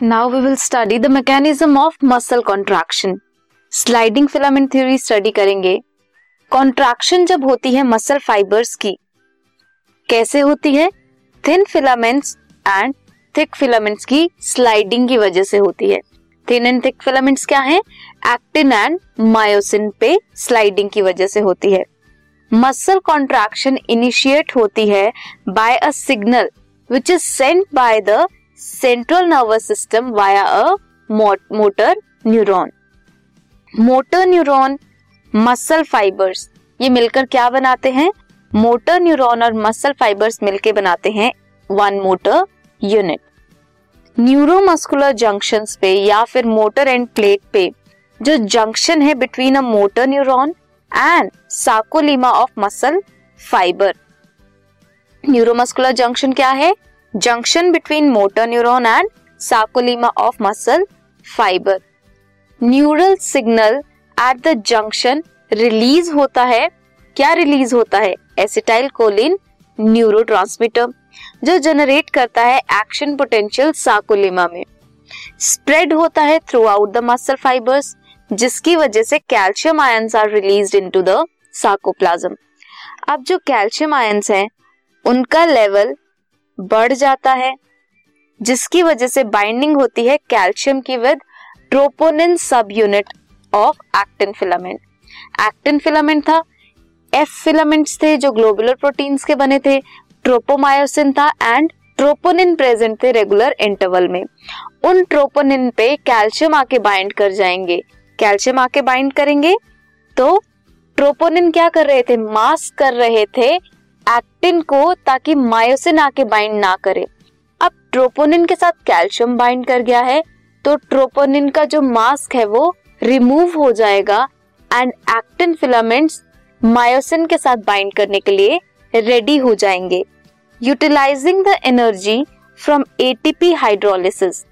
Now we will study the mechanism of muscle contraction sliding filament theory study करेंगे। Contraction जब होती है muscle fibres की, कैसे होती है? Thin filaments and thick filaments की स्लाइडिंग की वजह से होती है। थिन एंड थिक फिलामेंट्स क्या है? एक्टिन एंड मायोसिन पे स्लाइडिंग की वजह से होती है। मसल कॉन्ट्रैक्शन इनिशिएट होती है by a signal which is sent by the central nervous system via a motor neuron motor neuron muscle fibres ये मिलकर क्या बनाते हैं? मोटर न्यूरॉन और मसल फाइबर्स मिलकर बनाते हैं one motor unit neuromuscular junction पे या फिर मोटर एंड प्लेट पे जो जंक्शन है between a motor neuron and sarcolemma of muscle fibre neuromuscular junction क्या है? Junction between motor neuron and sarcolemma of muscle fibre neural signal at the junction release होता है। क्या रिलीज़ होता है? एसिटाइल कोलिन न्यूरो जो generate करता है एक्शन पोटेंशियल साकोलिमा में। स्प्रेड होता है throughout the muscle fibres जिसकी वजह से calcium ions are release into the sarcoplasm अब जो कैल्शियम आयंस हैं, उनका लेवल बढ़ जाता है, जिसकी वजह से बाइंडिंग होती है कैल्शियम की with troponin subunit of actin filament actin filament था एफ़ फिलामेंट्स थे जो ग्लोबुलर प्रोटीन्स के बने थे ट्रोपोमायोसिन था एंड ट्रोपोनिन प्रेजेंट थे रेगुलर इंटरवल में। उन ट्रोपोनिन पे कैल्शियम आके बाइंड कर जाएँगे। कैल्शियम आके बाइंड करेंगे तो ट्रोपोनिन क्या कर रहे थे? मास्क कर रहे थे एक्टिन को ताकि मायोसिन आके बाइंड ना करे। अब ट्रोपोनिन के साथ कैल्शियम बाइंड कर गया है तो ट्रोपोनिन का जो मास्क है वो रिमूव हो जाएगा एंड एक्टिन फिलामेंट्स मायोसिन के साथ बाइंड करने के लिए रेडी हो जाएँगे। Utilizing the energy from ATP hydrolysis.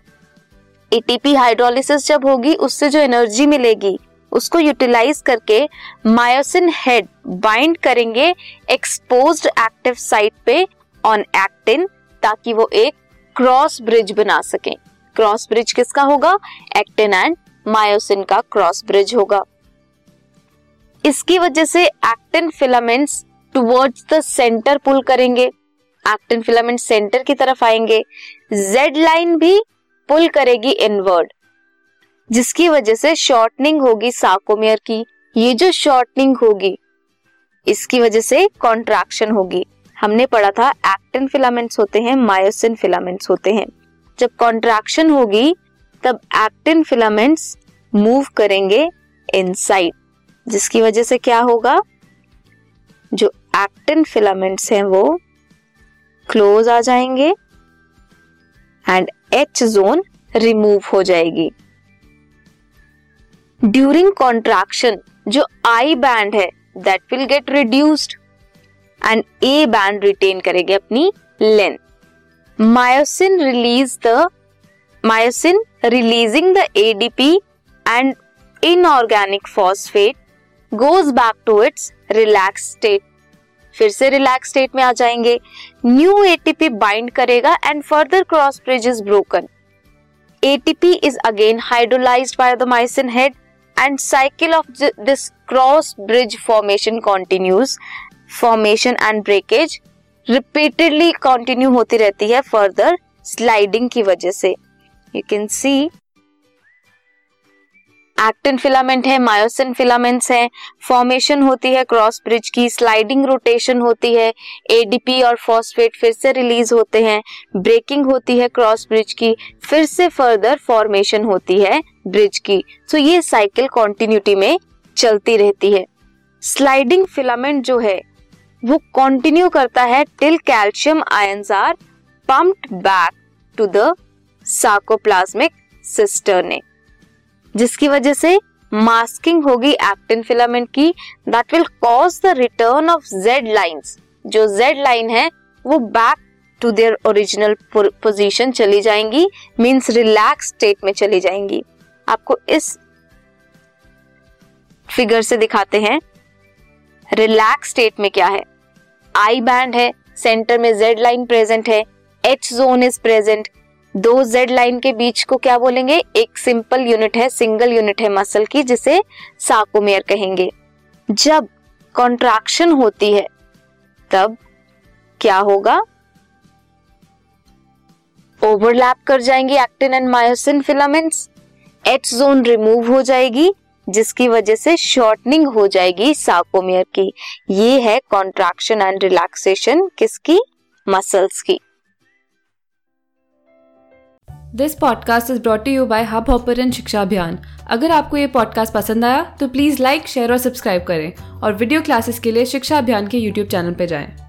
ATP hydrolysis जब होगी, उससे जो एनर्जी मिलेगी उसको यूटिलाइज करके मायोसिन हेड बाइंड करेंगे एक्सपोज्ड एक्टिव साइट पे ऑन एक्टिन ताकि वो एक क्रॉस ब्रिज बना सके। क्रॉस ब्रिज किसका होगा? एक्टिन एंड मायोसिन का क्रॉस ब्रिज होगा। इसकी वजह से actin filaments towards the centre pull करेंगे। एक्टिन फिलामेंट सेंटर की तरफ़ आएँगे। जेड लाइन भी पुल करेगी इनवर्ड जिसकी वजह से शॉर्टनिंग होगी साकोमियर की। ये जो शॉर्टनिंग होगी, इसकी वजह से कॉन्ट्रैक्शन होगी। हमने पढ़ा था एक्टिन फिलामेंट्स होते हैं मायोसिन फिलामेंट्स होते हैं। जब कॉन्ट्रैक्शन होगी, तब एक्टिन फिलामेंट्स मूव करेंगे इनसाइड जिसकी वजह से क्या होगा? जो एक्टिन फिलामेंट्स हैं वो क्लोज आ जाएँगे एंड एच जोन रिमूव हो जाएगी। ड्यूरिंग कॉन्ट्रैक्शन जो आई बैंड है that will get reduced and A band retain करेगी अपनी length myosin release the myosin releasing the ADP and inorganic phosphate goes back to its relax state फिर से relax state में आ जाएँगे। New ATP bind करेगा and further cross bridge is broken ATP is again hydrolysed by the myosin head and cycle of this cross bridge formation continues formation and breakage repeatedly continue होती रहती है further sliding की वजह से। You can see actin filament है myosin filaments हैं। Formation होती है क्रॉस ब्रिज की स्लाइडिंग रोटेशन होती है। एडीपी और फॉस्फेट फिर से रिलीज़ होते हैं। ब्रेकिंग होती है क्रॉस ब्रिज की, फिर से फर्दर फॉर्मेशन होती है। ब्रिज की। सो ये साइकिल कॉन्टिन्यूटी में चलती रहती है। स्लाइडिंग फिलामेंट जो है, वो कंटिन्यू करता है till calcium ions are pumped back to the sarcoplasmic cisternae जिसकी वजह से मास्किंग होगी एक्टिन फिलामेंट की। That will cause the return of Z lines जो जेड लाइन है, वो back to their original position चली जाएँगी। मींस रिलैक्स स्टेट में चली जाएँगी। आपको इस फिगर से दिखाते हैं रिलैक्स स्टेट में क्या है। आई बैंड है सेंटर में जेड लाइन प्रेजेंट है एच जोन इज़ प्रेजेंट दो जेड लाइन के बीच को क्या बोलेंगे? एक सिंपल यूनिट है सिंगल यूनिट है मसल की, जिसे साकोमेयर कहेंगे। जब कॉन्ट्रैक्शन होती है, तब क्या होगा? ओवरलैप कर जाएँगे actin and myosin filaments H zone remove हो जाएगी, जिसकी वजह से शॉर्टनिंग हो जाएगी साकोमियर की। ये है कॉन्ट्रैक्शन एंड रिलैक्सेशन किसकी? मसल्स की। This podcast is brought you by Hubhopper Shiksha Abhiyan अगर आपको ये पॉडकास्ट पसंद आया तो प्लीज़ लाइक शेयर और सब्सक्राइब करें। और वीडियो क्लासेस के लिए शिक्षा अभियान के यूट्यूब चैनल पर जाएँ।